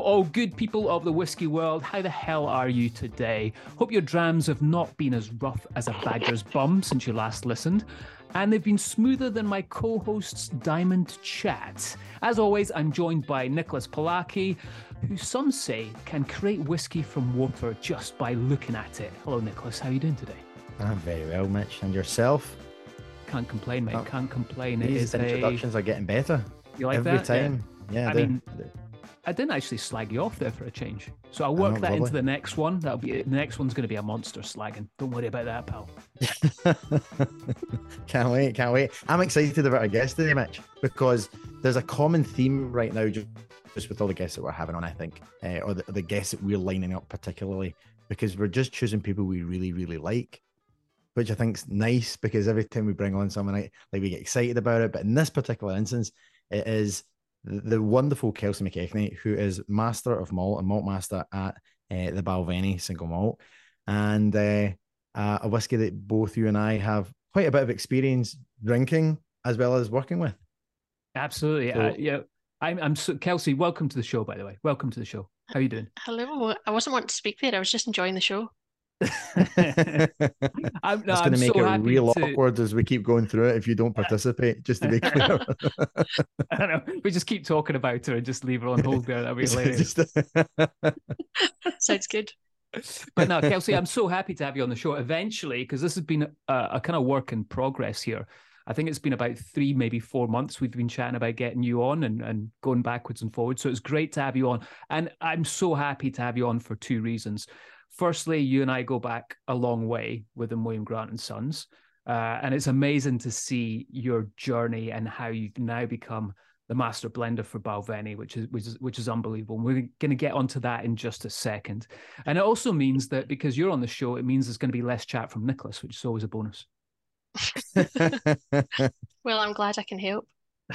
Hello, hello, all good people of the whiskey world. How the hell are you today? Hope your drams have not been as rough as a badger's bum since you last listened, and they've been smoother than my co host's diamond chat. As always, I'm joined by Nicholas Pollacchi, who some say can create whiskey from water just by looking at it. Hello, Nicholas. How are you doing today? I'm very well, Mitch. And yourself? Can't complain, mate. Oh, Can't complain. It These is introductions a... are getting better You like every that? Yeah. time. Yeah, I they- mean- I didn't actually slag you off there for a change. So I'll work know, that into the next one. That'll be the next one's going to be a monster slagging. Don't worry about that, pal. can't wait, can't wait. I'm excited about our guest today, Mitch, because there's a common theme right now, just, with all the guests that we're having on, I think, uh, or the, the guests that we're lining up particularly, because we're just choosing people we really, really like, which I think's nice because every time we bring on someone, like, like we get excited about it. But in this particular instance, it is the, the wonderful Kelsey McKechnie, who is master of malt and malt master at uh, the Balvenie single malt, and uh, uh, a whiskey that both you and I have quite a bit of experience drinking as well as working with. Absolutely. So- uh, yeah. I'm, I'm so, Kelsey, welcome to the show, by the way. Welcome to the show. How are you doing? Hello. I wasn't wanting to speak there. I was just enjoying the show. I'm, no, That's going to make so it real to, awkward as we keep going through it if you don't participate, just to be clear. I don't know. We just keep talking about her and just leave her on hold there. That'd be hilarious. just- Sounds good. but no, Kelsey, I'm so happy to have you on the show eventually because this has been a, a kind of work in progress here. I think it's been about three, maybe four months we've been chatting about getting you on and, and going backwards and forwards. So it's great to have you on. And I'm so happy to have you on for two reasons. Firstly, you and I go back a long way with the William Grant and Sons. Uh, and it's amazing to see your journey and how you've now become the master blender for Balvenie, which is which is which is unbelievable. And we're going to get onto that in just a second. And it also means that because you're on the show, it means there's going to be less chat from Nicholas, which is always a bonus. Well, I'm glad I can help.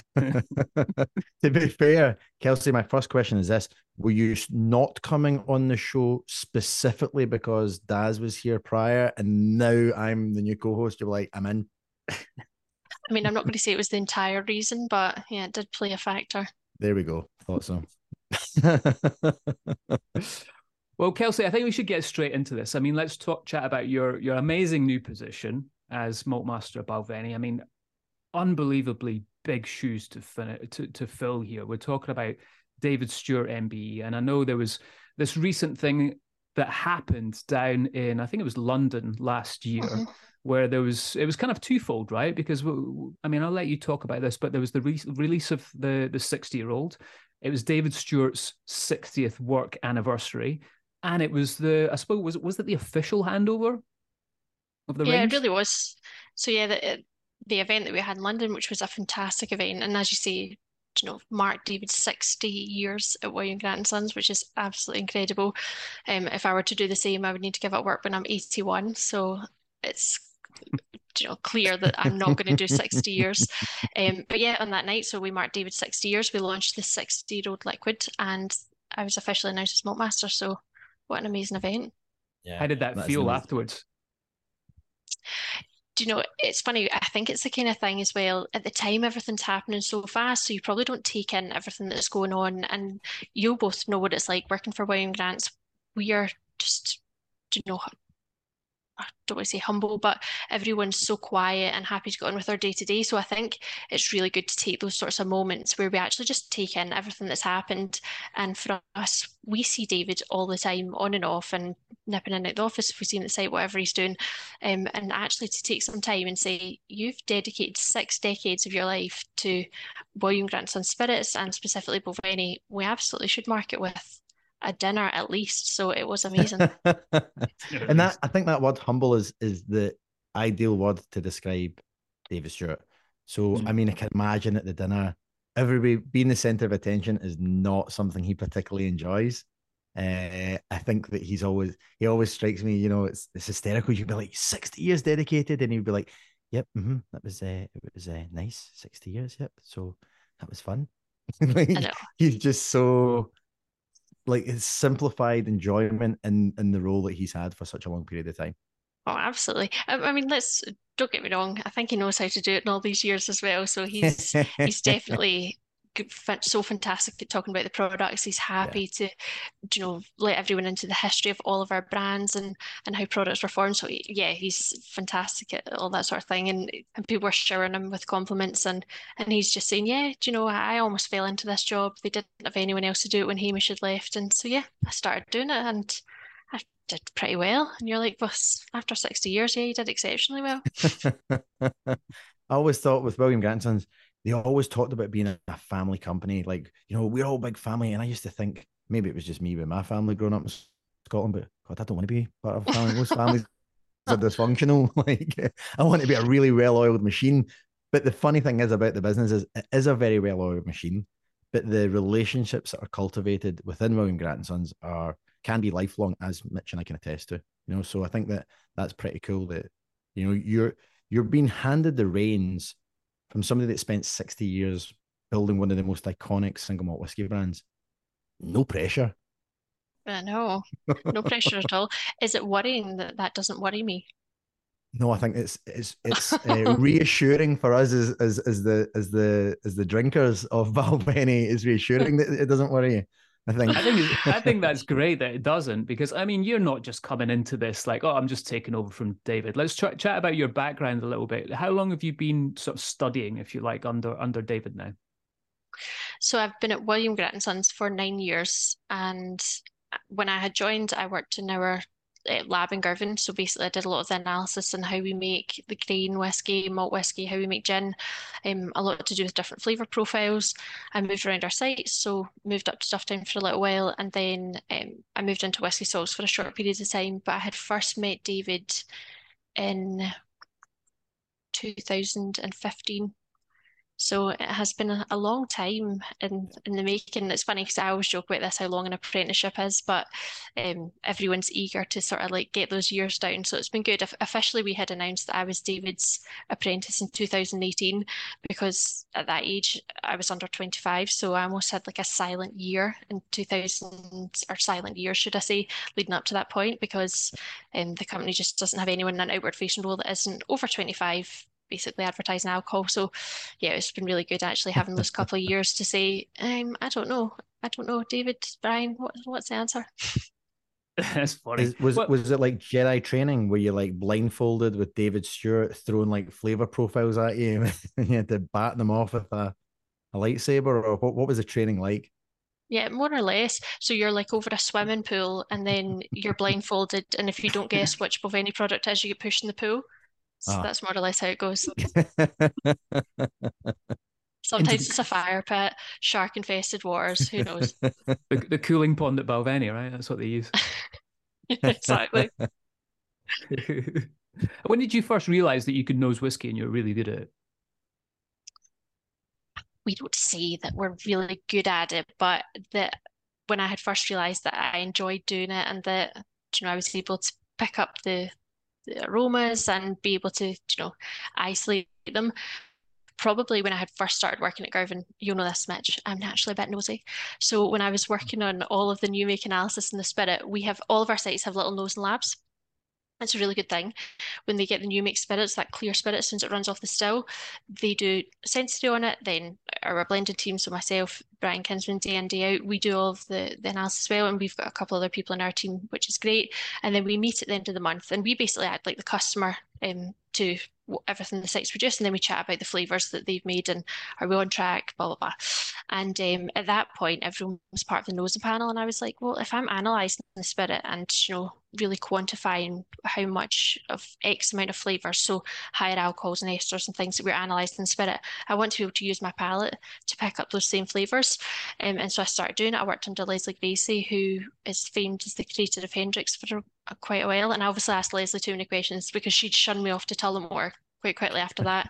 to be fair, Kelsey, my first question is this: Were you not coming on the show specifically because Daz was here prior, and now I'm the new co-host? You're like, I'm in. I mean, I'm not going to say it was the entire reason, but yeah, it did play a factor. There we go. Thought so. Well, Kelsey, I think we should get straight into this. I mean, let's talk chat about your your amazing new position as maltmaster at Balvenie. I mean, unbelievably big shoes to fin- to to fill here. We're talking about David Stewart MBE, and I know there was this recent thing that happened down in I think it was London last year. Mhm. where there was it was kind of twofold, right? Because I mean, I'll let you talk about this, but there was the re- release of the the sixty year old. It was David Stewart's sixtieth work anniversary, and it was the I suppose was it was it the official handover of the Yeah, rings? it really was. So yeah, the it- the event that we had in London, which was a fantastic event, and as you say, you know, Mark David's 60 years at William Grant and Sons, which is absolutely incredible. Um, if I were to do the same, I would need to give up work when I'm 81. So it's you know clear that I'm not going to do 60 years. Um, but yeah, on that night, so we marked David's 60 years. We launched the 60 year old liquid, and I was officially announced as maltmaster. So what an amazing event. Yeah, How did that that's feel amazing. afterwards? Do you know, it's funny. I think it's the kind of thing as well. At the time, everything's happening so fast, so you probably don't take in everything that's going on. And you'll both know what it's like working for William Grants. We are just, do you know, I don't want to say humble, but everyone's so quiet and happy to get on with their day to day. So I think it's really good to take those sorts of moments where we actually just take in everything that's happened. And for us, we see David all the time, on and off, and nipping in out the office if we see him at the site, whatever he's doing. Um, and actually to take some time and say, you've dedicated six decades of your life to William Grant Sun Spirits and specifically Balvenie, we absolutely should mark it with a dinner at least. So it was amazing. and that I think that word humble is is the ideal word to describe David Stewart. So Mhm. I mean, I can imagine at the dinner, everybody being the center of attention is not something he particularly enjoys. Uh, I think that he's always he always strikes me, you know, it's it's hysterical. You'd be like sixty years dedicated, and he'd be like, "Yep, hmm that was uh, it was uh, nice, sixty years. Yep, so that was fun." like, I know. he's just so like his simplified enjoyment in in the role that he's had for such a long period of time. Oh, absolutely. I, I mean, let's don't get me wrong. I think he knows how to do it in all these years as well. So he's he's definitely so fantastic at talking about the products. He's happy yeah. to, you know, let everyone into the history of all of our brands and and how products were formed. So yeah, he's fantastic at all that sort of thing. And, and people were showering him with compliments, and and he's just saying, yeah, do you know, I almost fell into this job. They didn't have anyone else to do it when Hamish had left, and so yeah, I started doing it, and I did pretty well. And you're like, well, after sixty years, yeah, you did exceptionally well. I always thought with William Grant Sons, they always talked about being a family company. Like, you know, we're all big family. And I used to think maybe it was just me with my family growing up in Scotland, but God, I don't want to be part of a family. Most families are dysfunctional. Like, I want to be a really well oiled machine. But the funny thing is about the business is it is a very well oiled machine, but the relationships that are cultivated within William Grant and Sons are can be lifelong, as Mitch and I can attest to. You know, so I think that that's pretty cool that you know you're you're being handed the reins from somebody that spent 60 years building one of the most iconic single malt whiskey brands. No pressure. I know. No pressure at all. Is it worrying that that doesn't worry me? No, I think it's it's it's uh, reassuring for us as, as as the as the as the drinkers of Balvenie is reassuring that it doesn't worry you. I think. I think I think that's great that it doesn't because I mean you're not just coming into this like oh I'm just taking over from David. Let's try, chat about your background a little bit. How long have you been sort of studying, if you like, under under David now? So I've been at William Grant and Sons for nine years, and when I had joined, I worked in our uh, lab in Girvan. So basically, I did a lot of the analysis on how we make the grain whiskey, malt whiskey, how we make gin, um, a lot to do with different flavour profiles. I moved around our sites, so moved up to Dufftown for a little while, and then um, I moved into Whisky Stocks for a short period of time. But I had first met David in 2015 so it has been a, long time in, in the making. It's funny because I always joke about this, how long an apprenticeship is, but um, everyone's eager to sort of like get those years down. So it's been good. Officially, we had announced that I was David's apprentice in 2018 because at that age I was under 25. So I almost had like a silent year in 2000 or silent year, should I say, leading up to that point because um, the company just doesn't have anyone in an outward facing role that isn't over 25 basically advertising alcohol. So yeah, it's been really good actually having those couple of years to say, um, I don't know, I don't know, David, Brian, what, what's the answer? That's funny. Is, was what? was it like Jedi training where you like blindfolded with David Stewart throwing like flavor profiles at you and you had to bat them off with a, a lightsaber or what, what was the training like? Yeah, more or less. So you're like over a swimming pool and then you're blindfolded and if you don't guess which Balvenie product is, you get pushed in the pool. So oh. that's more or less how it goes. Sometimes it's a fire pit, shark infested waters. Who knows? the, the, cooling pond at Balvenie, right? That's what they use. exactly. when did you first realize that you could nose whiskey and you're really good at it? We don't say that we're really good at it, but that when I had first realized that I enjoyed doing it and that you know I was able to pick up the the aromas and be able to, you know, isolate them. Probably when I had first started working at Girvan, you'll know this, Mitch. I'm naturally a bit nosy. So when I was working on all of the new make analysis in the spirit, we have all of our sites have little nosing labs. It's a really good thing. When they get the new make spirits, that clear spirit, since it runs off the still, they do sensory on it. Then our blended team, so myself, Brian Kinsman, day in, day out, we do all of the, the analysis as well. And we've got a couple other people in our team, which is great. And then we meet at the end of the month and we basically add like the customer um, to everything the site's produced, and then we chat about the flavors that they've made and are we on track, blah blah blah. And um, at that point, everyone was part of the nosing panel, and I was like, well, if I'm analysing the spirit and you know really quantifying how much of X amount of flavors, so higher alcohols and esters and things that we're analysing in spirit, I want to be able to use my palate to pick up those same flavors. Um, and so I started doing it. I worked under Lesley Gracie, who is famed as the creator of Hendrick's for quite a while. And I obviously asked Lesley too many questions because she'd shunned me off to Tullamore quite quickly after that.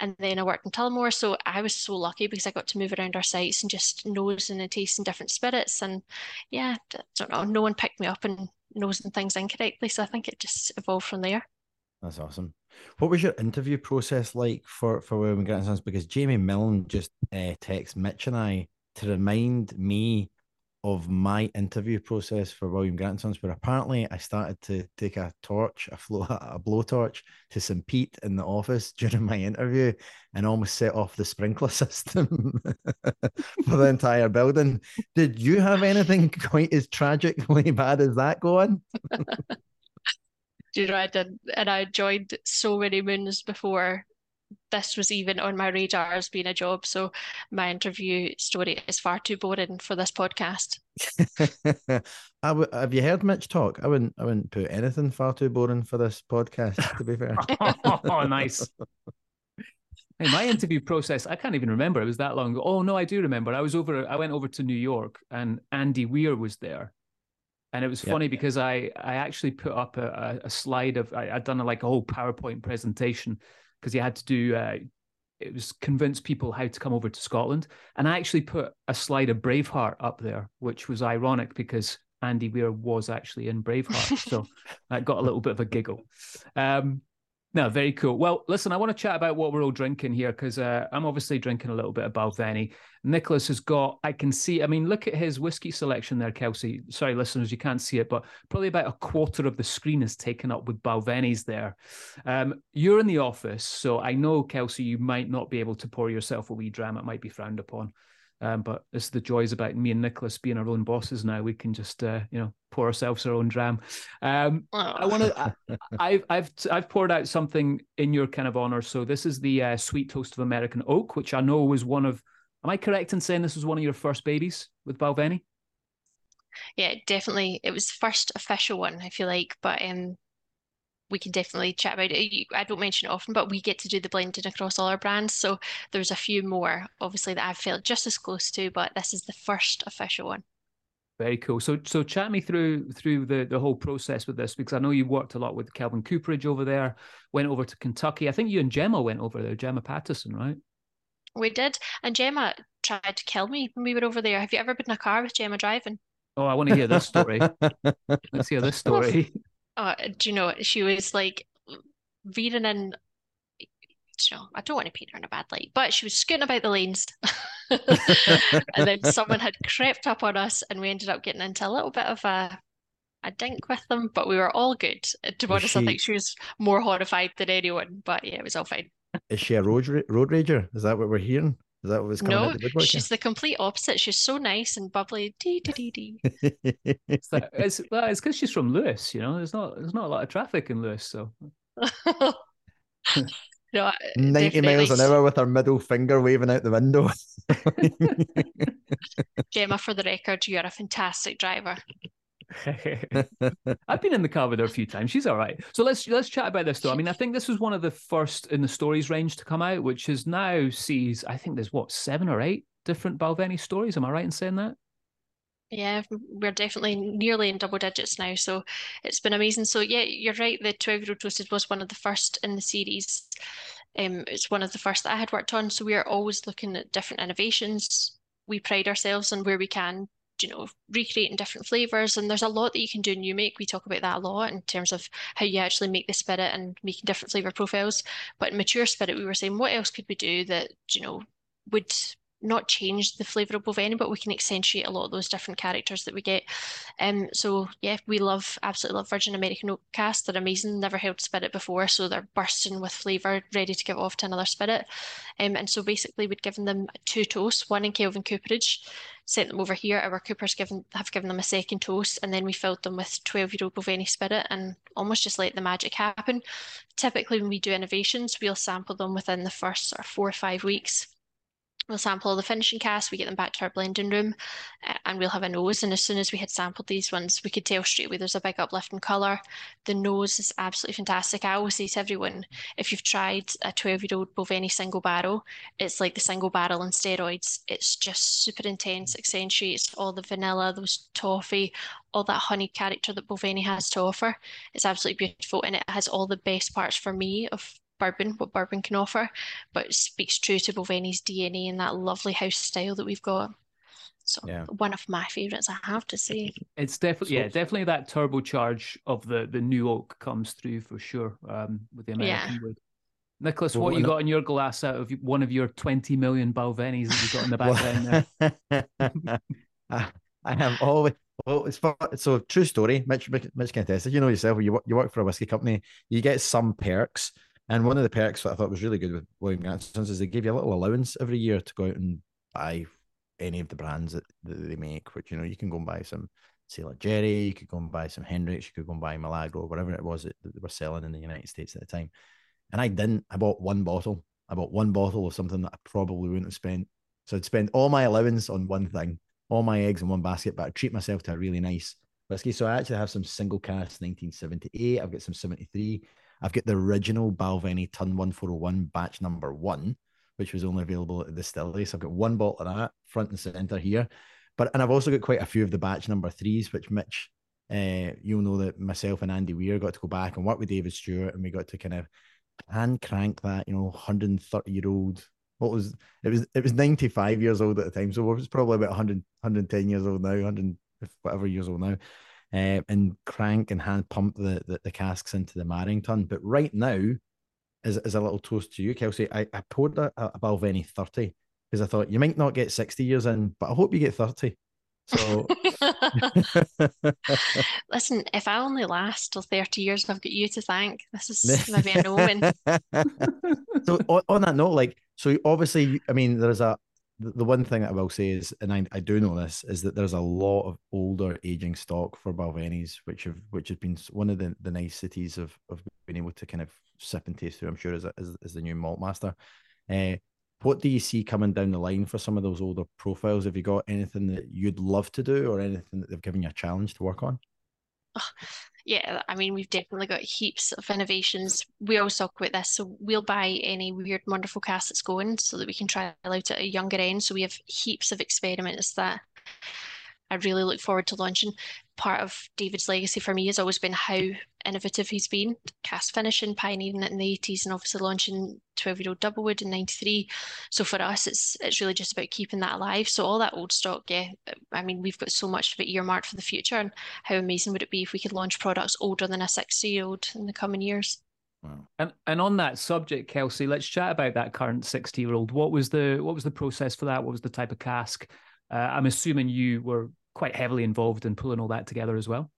And then I worked in Tullamore. So I was so lucky because I got to move around our sites and just nosing and tasting different spirits. And yeah, I don't know, no one picked me up and nosing things incorrectly. So I think it just evolved from there. That's awesome. What was your interview process like for for William Grant Because Jamie Milne just uh, texted Mitch and I to remind me of my interview process for William Grant Sons, where apparently I started to take a torch, a flow, a blowtorch to St. Pete in the office during my interview, and almost set off the sprinkler system for the entire building. Did you have anything quite as tragically bad as that going? you know, I did, and I joined so many moons before this was even on my radar as being a job. So my interview story is far too boring for this podcast. I w- have you heard Mitch talk? I wouldn't. I wouldn't put anything far too boring for this podcast. To be fair. oh, nice. Hey, my interview process, I can't even remember. It was that long ago. Oh no, I do remember. I was over. I went over to New York, and Andy Weir was there, and it was funny because I I actually put up a, a slide of I, had done a, like a whole PowerPoint presentation because you had to do uh, it was convince people how to come over to Scotland, and I actually put a slide of Braveheart up there, which was ironic because Andy Weir was actually in Braveheart, so I got a little bit of a giggle. Um, no, very cool. Well, listen, I want to chat about what we're all drinking here because uh, I'm obviously drinking a little bit of Balvenie. Nicholas has got, I can see, I mean, look at his whiskey selection there, Kelsey. Sorry, listeners, you can't see it, but probably about a quarter of the screen is taken up with Balvenies there. Um, you're in the office, so I know, Kelsey, you might not be able to pour yourself a wee dram. It might be frowned upon. Um, but it's the joys about me and Nicholas being our own bosses now. We can just, uh, you know, pour ourselves our own dram. Um, I want to. I've I've I've poured out something in your kind of honor. So this is the uh, sweet toast of American oak, which I know was one of. Am I correct in saying this was one of your first babies with Balvenie? Yeah, definitely. It was the first official one. I feel like, but um, we can definitely chat about it. I don't mention it often, but we get to do the blending across all our brands. So there's a few more, obviously, that I've felt just as close to, but this is the first official one. Very cool. So, so chat me through through the the whole process with this because I know you worked a lot with Kelvin Cooperage over there. Went over to Kentucky. I think you and Gemma went over there. Gemma Patterson, right? We did, and Gemma tried to kill me when we were over there. Have you ever been in a car with Gemma driving? Oh, I want to hear this story. Let's hear this story uh, do you know, she was like veering in. You know, I don't want to paint her in a bad light, but she was scooting about the lanes. and then someone had crept up on us, and we ended up getting into a little bit of a a dink with them, but we were all good. To be honest, she... I think she was more horrified than anyone, but yeah, it was all fine. Is she a road road rager? Is that what we're hearing? Is that what was coming no, out the she's the complete opposite. She's so nice and bubbly. Dee, dee, dee, dee. it's it's well, it's because she's from Lewis. You know, there's not there's not a lot of traffic in Lewis, so. no, 90 miles an hour with her middle finger waving out the window. Gemma, for the record, you're a fantastic driver. I've been in the car with her a few times. She's all right. So let's let's chat about this though. I mean, I think this was one of the first in the stories range to come out, which is now sees. I think there's what seven or eight different Balvenie stories. Am I right in saying that? Yeah, we're definitely nearly in double digits now. So it's been amazing. So yeah, you're right. The 12 year toasted was one of the first in the series. Um, it's one of the first that I had worked on. So we are always looking at different innovations. We pride ourselves on where we can you know, recreating different flavors. And there's a lot that you can do in new make. We talk about that a lot in terms of how you actually make the spirit and making different flavor profiles. But in mature spirit, we were saying, what else could we do that, you know, would not change the flavour of Balvenie, but we can accentuate a lot of those different characters that we get. Um, so yeah, we love absolutely love Virgin American Oak Cask. They're amazing. Never held spirit before, so they're bursting with flavour, ready to give off to another spirit. Um, and so basically, we'd given them two toasts, one in Kelvin Cooperage, sent them over here. Our Coopers given have given them a second toast, and then we filled them with 12 year old Balvenie spirit and almost just let the magic happen. Typically, when we do innovations, we'll sample them within the first sort of four or five weeks We'll sample all the finishing cask, we get them back to our blending room, and we'll have a nose. And as soon as we had sampled these ones, we could tell straight away there's a big uplift in colour. The nose is absolutely fantastic. I always say to everyone, if you've tried a 12 year old Balvenie single barrel, it's like the single barrel on steroids. It's just super intense, accentuates all the vanilla, those toffee, all that honey character that Balvenie has to offer. It's absolutely beautiful, and it has all the best parts for me of bourbon, what bourbon can offer, but it speaks true to Balvenie's DNA and that lovely house style that we've got. So yeah. one of my favourites, I have to say. It's definitely yeah, definitely that turbocharge of the the new oak comes through for sure. Um, with the American yeah. wood. Nicholas, well, what you got in your glass out of one of your twenty million Balvenies that you got in the background end there? I have always well. It's fun. so true story. Mitch, Mitch can attest. You know yourself. You work, you work for a whiskey company. You get some perks, and one of the perks that I thought was really good with William Grantsons is they give you a little allowance every year to go out and buy any of the brands that, that they make. Which you know you can go and buy some Sailor Jerry, you could go and buy some Hendrick's, you could go and buy Milagro, whatever it was that they were selling in the United States at the time. And I didn't. I bought one bottle. I bought one bottle of something that I probably wouldn't have spent. So I'd spend all my allowance on one thing, all my eggs in one basket, but I'd treat myself to a really nice whiskey. So I actually have some single cask 1978. I've got some 73. I've got the original Balvenie Tun 1401 batch number one, which was only available at the distillery. So I've got one bottle of that front and center here. But and I've also got quite a few of the batch number threes, which Mitch, uh, you'll know that myself and Andy Weir got to go back and work with David Stewart, and we got to kind of hand crank that, you know, 130 year old. What was it was it was 95 years old at the time, so it was probably about 100 110 years old now, 100 whatever years old now. Uh, and crank and hand pump the, the, the casks into the marrying tun. But right now, as, as a little toast to you, Kelsey, I, I poured a, a Balvenie 30 because I thought you might not get 60 years in, but I hope you get 30. So listen, if I only last till 30 years, I've got you to thank. This is maybe an omen. so on, on, that note, like, so obviously, I mean, there's a the one thing that I will say is, and I, I do know this, is that there's a lot of older aging stock for Balvenies, which have which has been one of the, the niceties of of being able to kind of sip and taste through. I'm sure as as, as the new malt master. Uh, what do you see coming down the line for some of those older profiles? Have you got anything that you'd love to do or anything that they've given you a challenge to work on? Oh, yeah, I mean, we've definitely got heaps of innovations. We always talk about this. So we'll buy any weird, wonderful cast that's going so that we can try it out at a younger end. So we have heaps of experiments that I really look forward to launching. Part of David's legacy for me has always been how innovative he's been. Cask finishing, pioneering it in the 80s, and obviously launching 12 year old Doublewood in 93. So for us, it's it's really just about keeping that alive. So all that old stock, yeah, I mean, we've got so much of it earmarked for the future. And how amazing would it be if we could launch products older than a 60 year old in the coming years? Wow. And and on that subject, Kelsey, let's chat about that current 60 year old. What was the what was the process for that? What was the type of cask? Uh, I'm assuming you were quite heavily involved in pulling all that together as well.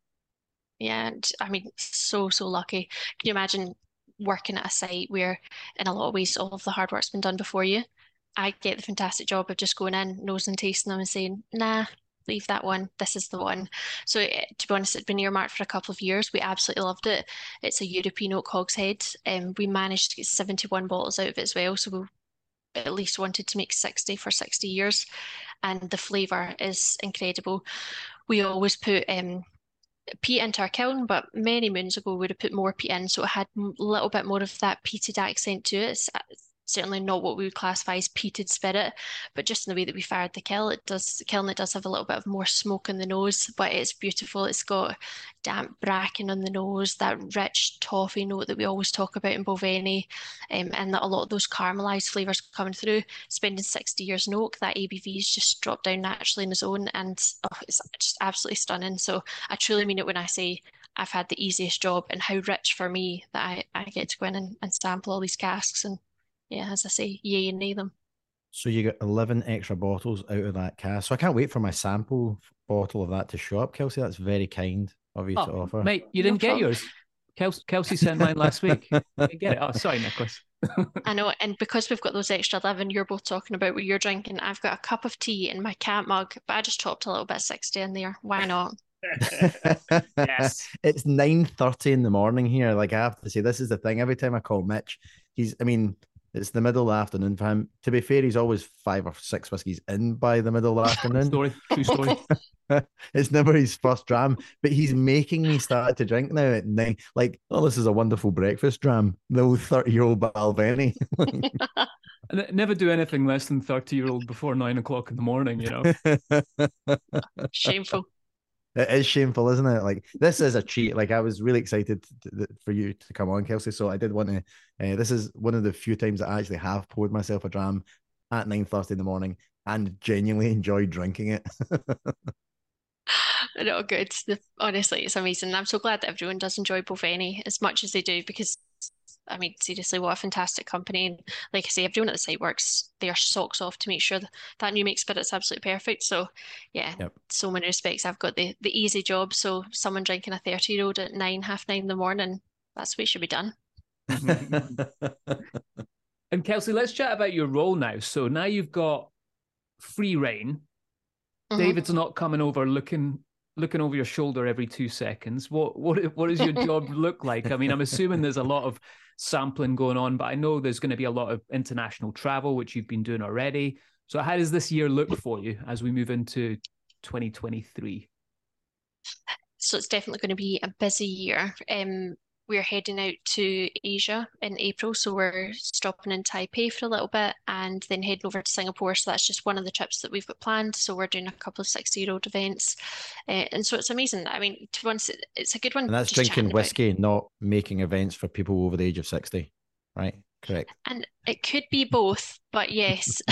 Yeah, and I mean, so so lucky. Can you imagine working at a site where, in a lot of ways, all of the hard work's been done before you? I get the fantastic job of just going in, nosing and tasting them, and saying, "Nah, leave that one. This is the one." So, it, eh, to be honest, it'd been earmarked for a couple of years. We absolutely loved it. It's a European oak hogshead, and um, we managed to get seventy-one bottles out of it as well. So we at least wanted to make 60 for 60 years and the flavour is incredible. We always put um, peat into our kiln, but many moons ago we would have put more peat in, so it had a little bit more of that peated accent to it. It's, certainly not what we would classify as peated spirit, but just in the way that we fired the kiln, it does kiln it does have a little bit of more smoke in the nose, but it's beautiful. It's got damp bracken on the nose, that rich toffee note that we always talk about in Balvenie, um, and that a lot of those caramelized flavors coming through. Spending 60 years in oak, that ABV is just dropped down naturally in its own, and oh, it's just absolutely stunning. So I truly mean it when I say I've had the easiest job and how rich for me that I, I get to go in and, and sample all these casks and yeah, as I say, yay and nay them. So you got 11 extra bottles out of that cask. So I can't wait for my sample bottle of that to show up, Kelsey. That's very kind of you oh, to offer. Mate, you didn't no get yours. Kelsey, Kelsey sent mine last week. get it. Oh, sorry, Nicholas. I know, and because we've got those extra 11 you're both talking about what you're drinking, I've got a cup of tea in my cat mug, but I just chopped a little bit 60 in there. Why not? yes. It's 9.30 in the morning here. Like I have to say, this is the thing. Every time I call Mitch, he's, I mean, it's the middle of the afternoon for him. To be fair, he's always five or six whiskies in by the middle of the afternoon. story, true story. it's never his first dram, but he's making me start to drink now at nine. Like, oh, this is a wonderful breakfast dram. The old thirty-year-old Balvenie. never do anything less than thirty-year-old before nine o'clock in the morning. You know, shameful. It is shameful, isn't it? Like this is a cheat. Like I was really excited for you to come on, Kelsey. So I did want to. Uh, this is one of the few times that I actually have poured myself a dram at nine thirty in the morning and genuinely enjoyed drinking it. no, good. Honestly, it's amazing. I'm so glad that everyone does enjoy Balvenie as much as they do because I mean, seriously, what a fantastic company. And like I say, everyone at the site works their socks off to make sure that, that new make spirit's absolutely perfect. So yeah, yep. so many respects. I've got the the easy job. So someone drinking a 30 year old at nine, half nine in the morning, that's what should be done. and Kelsey, let's chat about your role now. So now you've got free reign. Mm-hmm. David's not coming over looking looking over your shoulder every two seconds. What what what does your job look like? I mean, I'm assuming there's a lot of sampling going on, but I know there's going to be a lot of international travel, which you've been doing already. So how does this year look for you as we move into 2023? So it's definitely going to be a busy year. Um, we're heading out to Asia in April. So we're stopping in Taipei for a little bit and then heading over to Singapore. So that's just one of the trips that we've got planned. So we're doing a couple of 60 year old events. Uh, and so it's amazing. I mean, to once it's a good one. And that's drinking whiskey, about. not making events for people over the age of 60, right? Correct. And it could be both, but yes,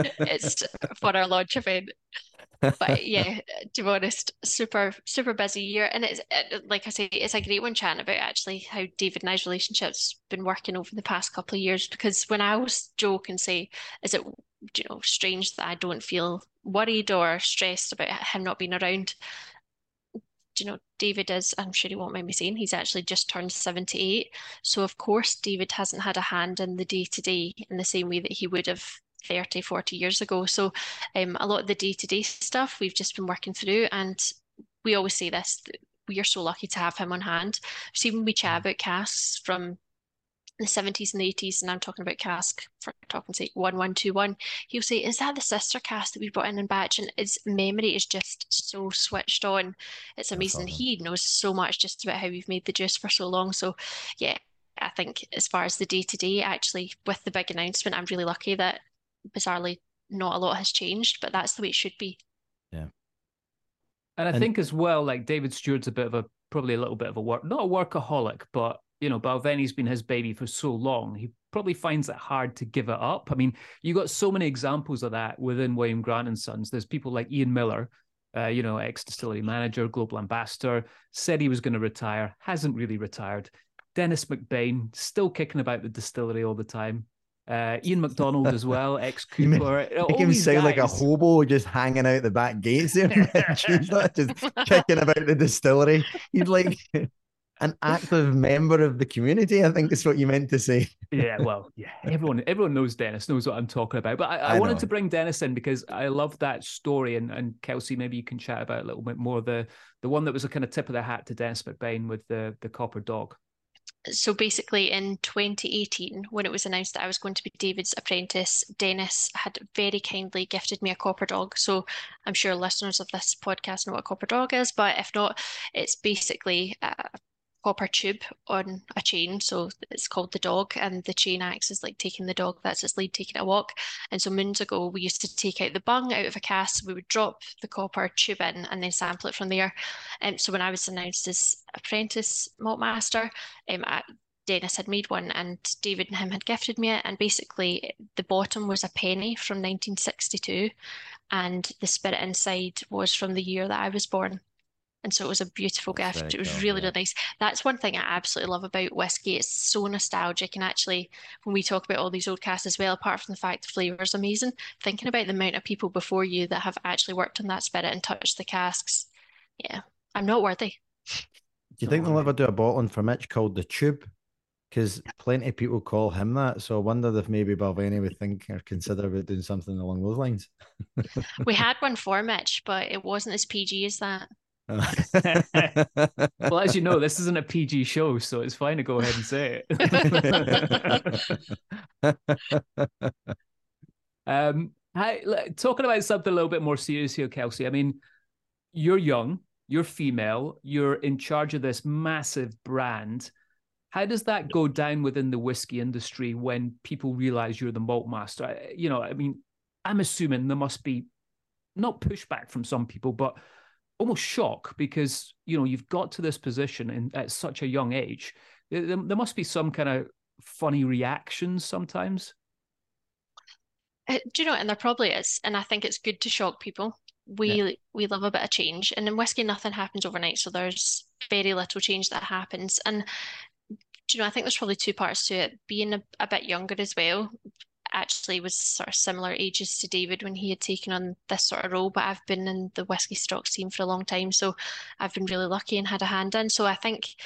it's for our launch event but yeah, to be honest, super super busy year, and it's like I say, it's a great one chatting about actually how David and I's relationship's been working over the past couple of years. Because when I always joke and say, "Is it you know strange that I don't feel worried or stressed about him not being around?" You know, David is, I'm sure he won't mind me saying, he's actually just turned 78. So, of course, David hasn't had a hand in the day to day in the same way that he would have 30, 40 years ago. So um, a lot of the day-to-day stuff we've just been working through and we always say this, we are so lucky to have him on hand. See when we chat mm. about casts from the 70s and the 80s, and I'm talking about cask for talking say 1121, he'll say, Is that the sister cask that we brought in in batch? And his memory is just so switched on. It's amazing. He knows so much just about how we've made the juice for so long. So yeah, I think as far as the day to day, actually, with the big announcement, I'm really lucky that bizarrely not a lot has changed, but that's the way it should be. Yeah. And I and, think as well, like David Stewart's a bit of a probably a little bit of a work, not a workaholic, but you know, Balvenie has been his baby for so long. He probably finds it hard to give it up. I mean, you got so many examples of that within William Grant and Sons. There's people like Ian Millar, uh, you know, ex distillery manager, global ambassador, said he was going to retire, hasn't really retired. Dennis McBain still kicking about the distillery all the time. Uh, Ian McDonald as well, ex Cooper. Make him sound guys. like a hobo just hanging out the back gates there. Just kicking about the distillery. He's like an active member of the community. I think is what you meant to say. yeah, well, yeah, everyone everyone knows Dennis knows what I'm talking about. But I, I, I wanted know. to bring Dennis in because I love that story, and and Kelsey, maybe you can chat about a little bit more the the one that was a kind of tip of the hat to Dennis McBain with the the copper dog so basically in 2018 when it was announced that i was going to be david's apprentice dennis had very kindly gifted me a copper dog so i'm sure listeners of this podcast know what a copper dog is but if not it's basically a copper tube on a chain. So it's called the dog, and the chain acts as like taking the dog, that's its lead, taking a walk. And so moons ago, we used to take out the bung out of a cask, we would drop the copper tube in and then sample it from there. And um, so when I was announced as apprentice malt master, um, I, Dennis had made one and David and him had gifted me it. And basically, the bottom was a penny from 1962, and the spirit inside was from the year that I was born. And so it was a beautiful That's gift. It was cool, really, yeah. really nice. That's one thing I absolutely love about whiskey. It's so nostalgic. And actually, when we talk about all these old casks as well, apart from the fact the flavour is amazing, thinking about the amount of people before you that have actually worked on that spirit and touched the casks, yeah, I'm not worthy. Do you think they'll ever do a bottling for Mitch called the Tube? Because plenty of people call him that. So I wonder if maybe Balvenie would think or consider about doing something along those lines. we had one for Mitch, but it wasn't as PG as that. Well, as you know, this isn't a PG show, so it's fine to go ahead and say it. um, hi, talking about something a little bit more serious here, Kelsey. I mean, you're young, you're female, you're in charge of this massive brand. How does that go down within the whiskey industry when people realize you're the malt master? You know, I mean, I'm assuming there must be not pushback from some people, but almost shock because you know you've got to this position in, at such a young age. There, there must be some kind of funny reactions sometimes. Uh, do you know? And there probably is, and I think it's good to shock people. We yeah. we love a bit of change, and in whiskey, nothing happens overnight. So there's very little change that happens, and do you know, I think there's probably two parts to it. Being a, a bit younger as well, actually was sort of similar ages to David when he had taken on this sort of role, but I've been in the whisky stocks team for a long time, so I've been really lucky and had a hand in. So I think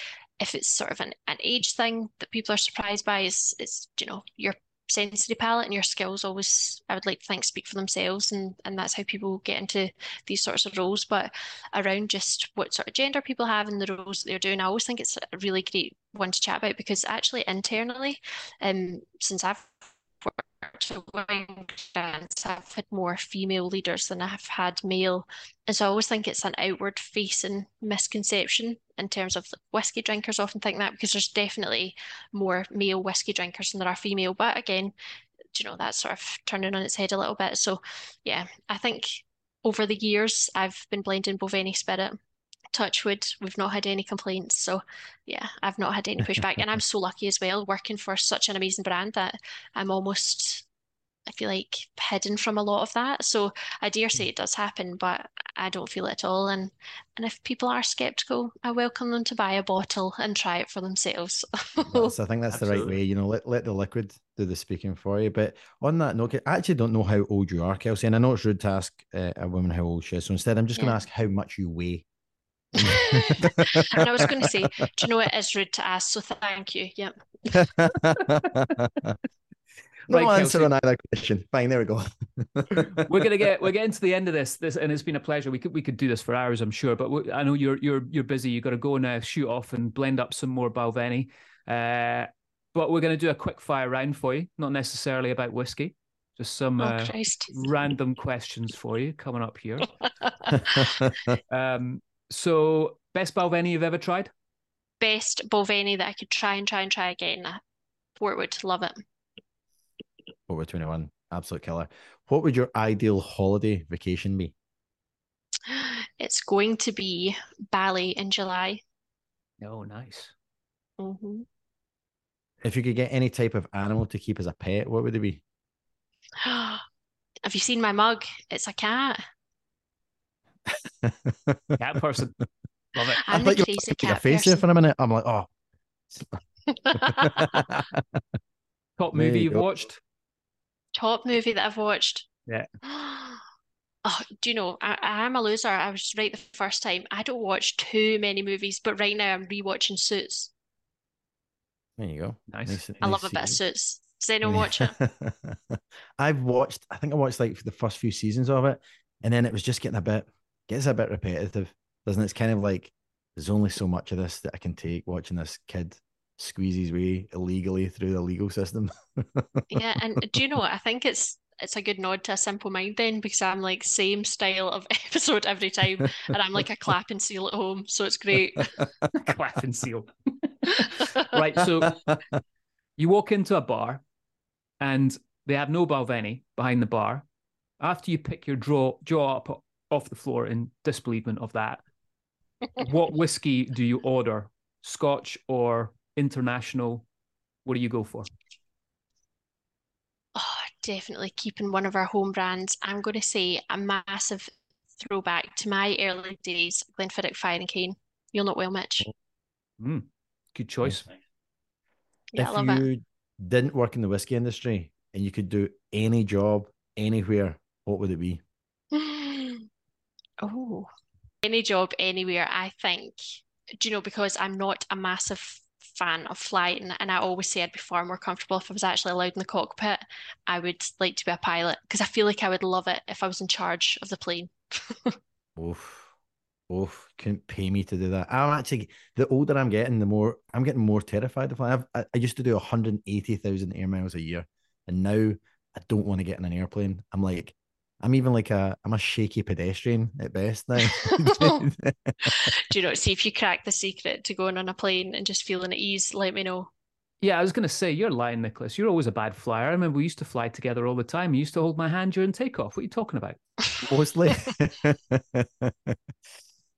if it's sort of an, an age thing that people are surprised by, is it's you know your sensory palette and your skills always I would like to think speak for themselves and and that's how people get into these sorts of roles but around just what sort of gender people have and the roles that they're doing I always think it's a really great one to chat about because actually internally um since I've to wine I've had more female leaders than I've had male. And so I always think it's an outward facing misconception in terms of whiskey drinkers often think that because there's definitely more male whiskey drinkers than there are female. But again, you know, that's sort of turning on its head a little bit. So yeah, I think over the years I've been blending Balvenie spirit touchwood, we've not had any complaints. So yeah, I've not had any pushback. and I'm so lucky as well, working for such an amazing brand that I'm almost I feel like hidden from a lot of that. So I dare say it does happen, but I don't feel it at all. And and if people are skeptical, I welcome them to buy a bottle and try it for themselves. that's, I think that's Absolutely. the right way. You know, let let the liquid do the speaking for you. But on that note, I actually don't know how old you are, Kelsey, and I know it's rude to ask uh, a woman how old she is. So instead, I'm just yeah. going to ask how much you weigh. and I was going to say, do you know it is rude to ask? So thank you. Yep. no right, answer Kelsey. on either question. Fine, there we go. we're gonna get we're getting to the end of this. This and it's been a pleasure. We could we could do this for hours, I'm sure. But I know you're you're you're busy. You got to go and uh, shoot off and blend up some more Balvenie. Uh, but we're going to do a quick fire round for you, not necessarily about whiskey. Just some oh, uh, random questions for you coming up here. um, so, best Balvenie you've ever tried? Best Balvenie that I could try and try and try again. Portwood, love it. Over 21, absolute killer. What would your ideal holiday vacation be? It's going to be Bali in July. Oh, nice. Mm-hmm. If you could get any type of animal to keep as a pet, what would it be? Have you seen my mug? It's a cat. Cat person. Love it. I'm I thought you were cat face there for a minute. I'm like, oh. Top movie you you've go. watched? Top movie that I've watched. Yeah. Oh, do you know, I, I am a loser. I was right the first time. I don't watch too many movies, but right now I'm rewatching Suits. There you go. Nice. nice I love a bit of Suits. Does anyone watch it? I've watched, I think I watched like the first few seasons of it, and then it was just getting a bit, gets a bit repetitive, doesn't it? It's kind of like there's only so much of this that I can take watching this kid squeeze his way illegally through the legal system. yeah, and do you know what? I think it's it's a good nod to a simple mind then because I'm like same style of episode every time, and I'm like a clap and seal at home, so it's great. clap and seal. right, so you walk into a bar, and they have no Balvenie behind the bar. After you pick your draw jaw up off the floor in disbelievement of that, what whiskey do you order? Scotch or international? What do you go for? Oh, definitely keeping one of our home brands. I'm going to say a massive throwback to my early days, Glenfiddich Fire and Cane. You'll not well, Mitch. Mm, good choice. Yeah, if I love you it. didn't work in the whiskey industry and you could do any job anywhere, what would it be? Oh, any job anywhere. I think. Do you know because I'm not a massive fan of flying and I always say I'd be far more comfortable if I was actually allowed in the cockpit. I would like to be a pilot because I feel like I would love it if I was in charge of the plane. Oof. Oof, couldn't pay me to do that. I'm actually the older I'm getting, the more I'm getting more terrified of flying. I've, I used to do 180,000 air miles a year, and now I don't want to get in an airplane. I'm like, I'm even like a I'm a shaky pedestrian at best now. Do you know? See if you crack the secret to going on a plane and just feeling at ease. Let me know. Yeah, I was going to say you're lying, Nicholas. You're always a bad flyer. I remember we used to fly together all the time. You used to hold my hand during takeoff. What are you talking about? Mostly.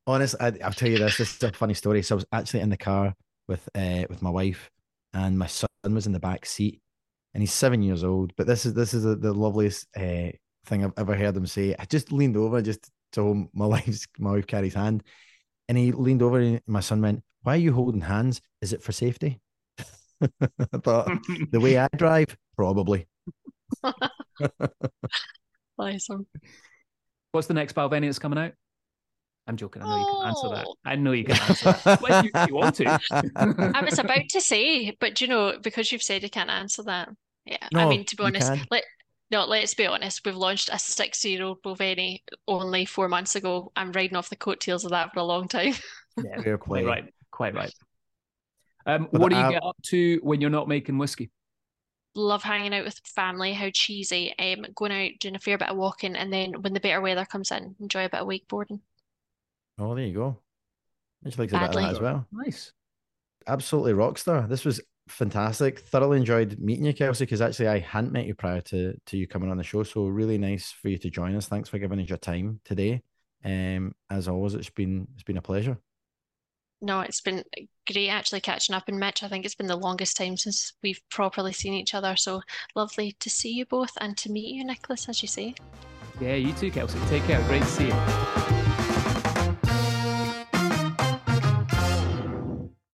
Honest, I, will tell you this. This is a funny story. So I was actually in the car with uh, with my wife, and my son was in the back seat, and he's seven years old. But this is this is a, the loveliest uh, thing I've ever heard him say. I just leaned over just to hold my wife's my wife Carrie's hand, and he leaned over and my son went, "Why are you holding hands? Is it for safety?" but the way I drive, probably. Awesome. What's the next Balvenie that's coming out? I'm joking. I know you can answer that. Oh. I know you can answer that. Well, you, you want to. I was about to say, but you know, because you've said you can't answer that. Yeah, I mean, to be honest, can. Let no, let's be honest. We've launched a six-year-old Balvenie only four months ago. I'm riding off the coattails of that for a long time. Yeah, Fair quite play. right. Quite right. Um, what do you I- get up to when you're not making whiskey? Love hanging out with family. How cheesy. Um, going out, doing a fair bit of walking, and then when the better weather comes in, enjoy a bit of wakeboarding. Oh, there you go. Mitch likes a bit of that as well. Nice. Absolutely rockstar. This was fantastic. Thoroughly enjoyed meeting you, Kelsey, because actually I hadn't met you prior to, to you coming on the show. So really nice for you to join us. Thanks for giving us your time today. Um, as always, it's been it's been a pleasure. No, it's been great actually catching up. And Mitch, I think it's been the longest time since we've properly seen each other. So lovely to see you both and to meet you, Nicholas, as you say. Yeah, you too, Kelsey. Take care. Great to see you.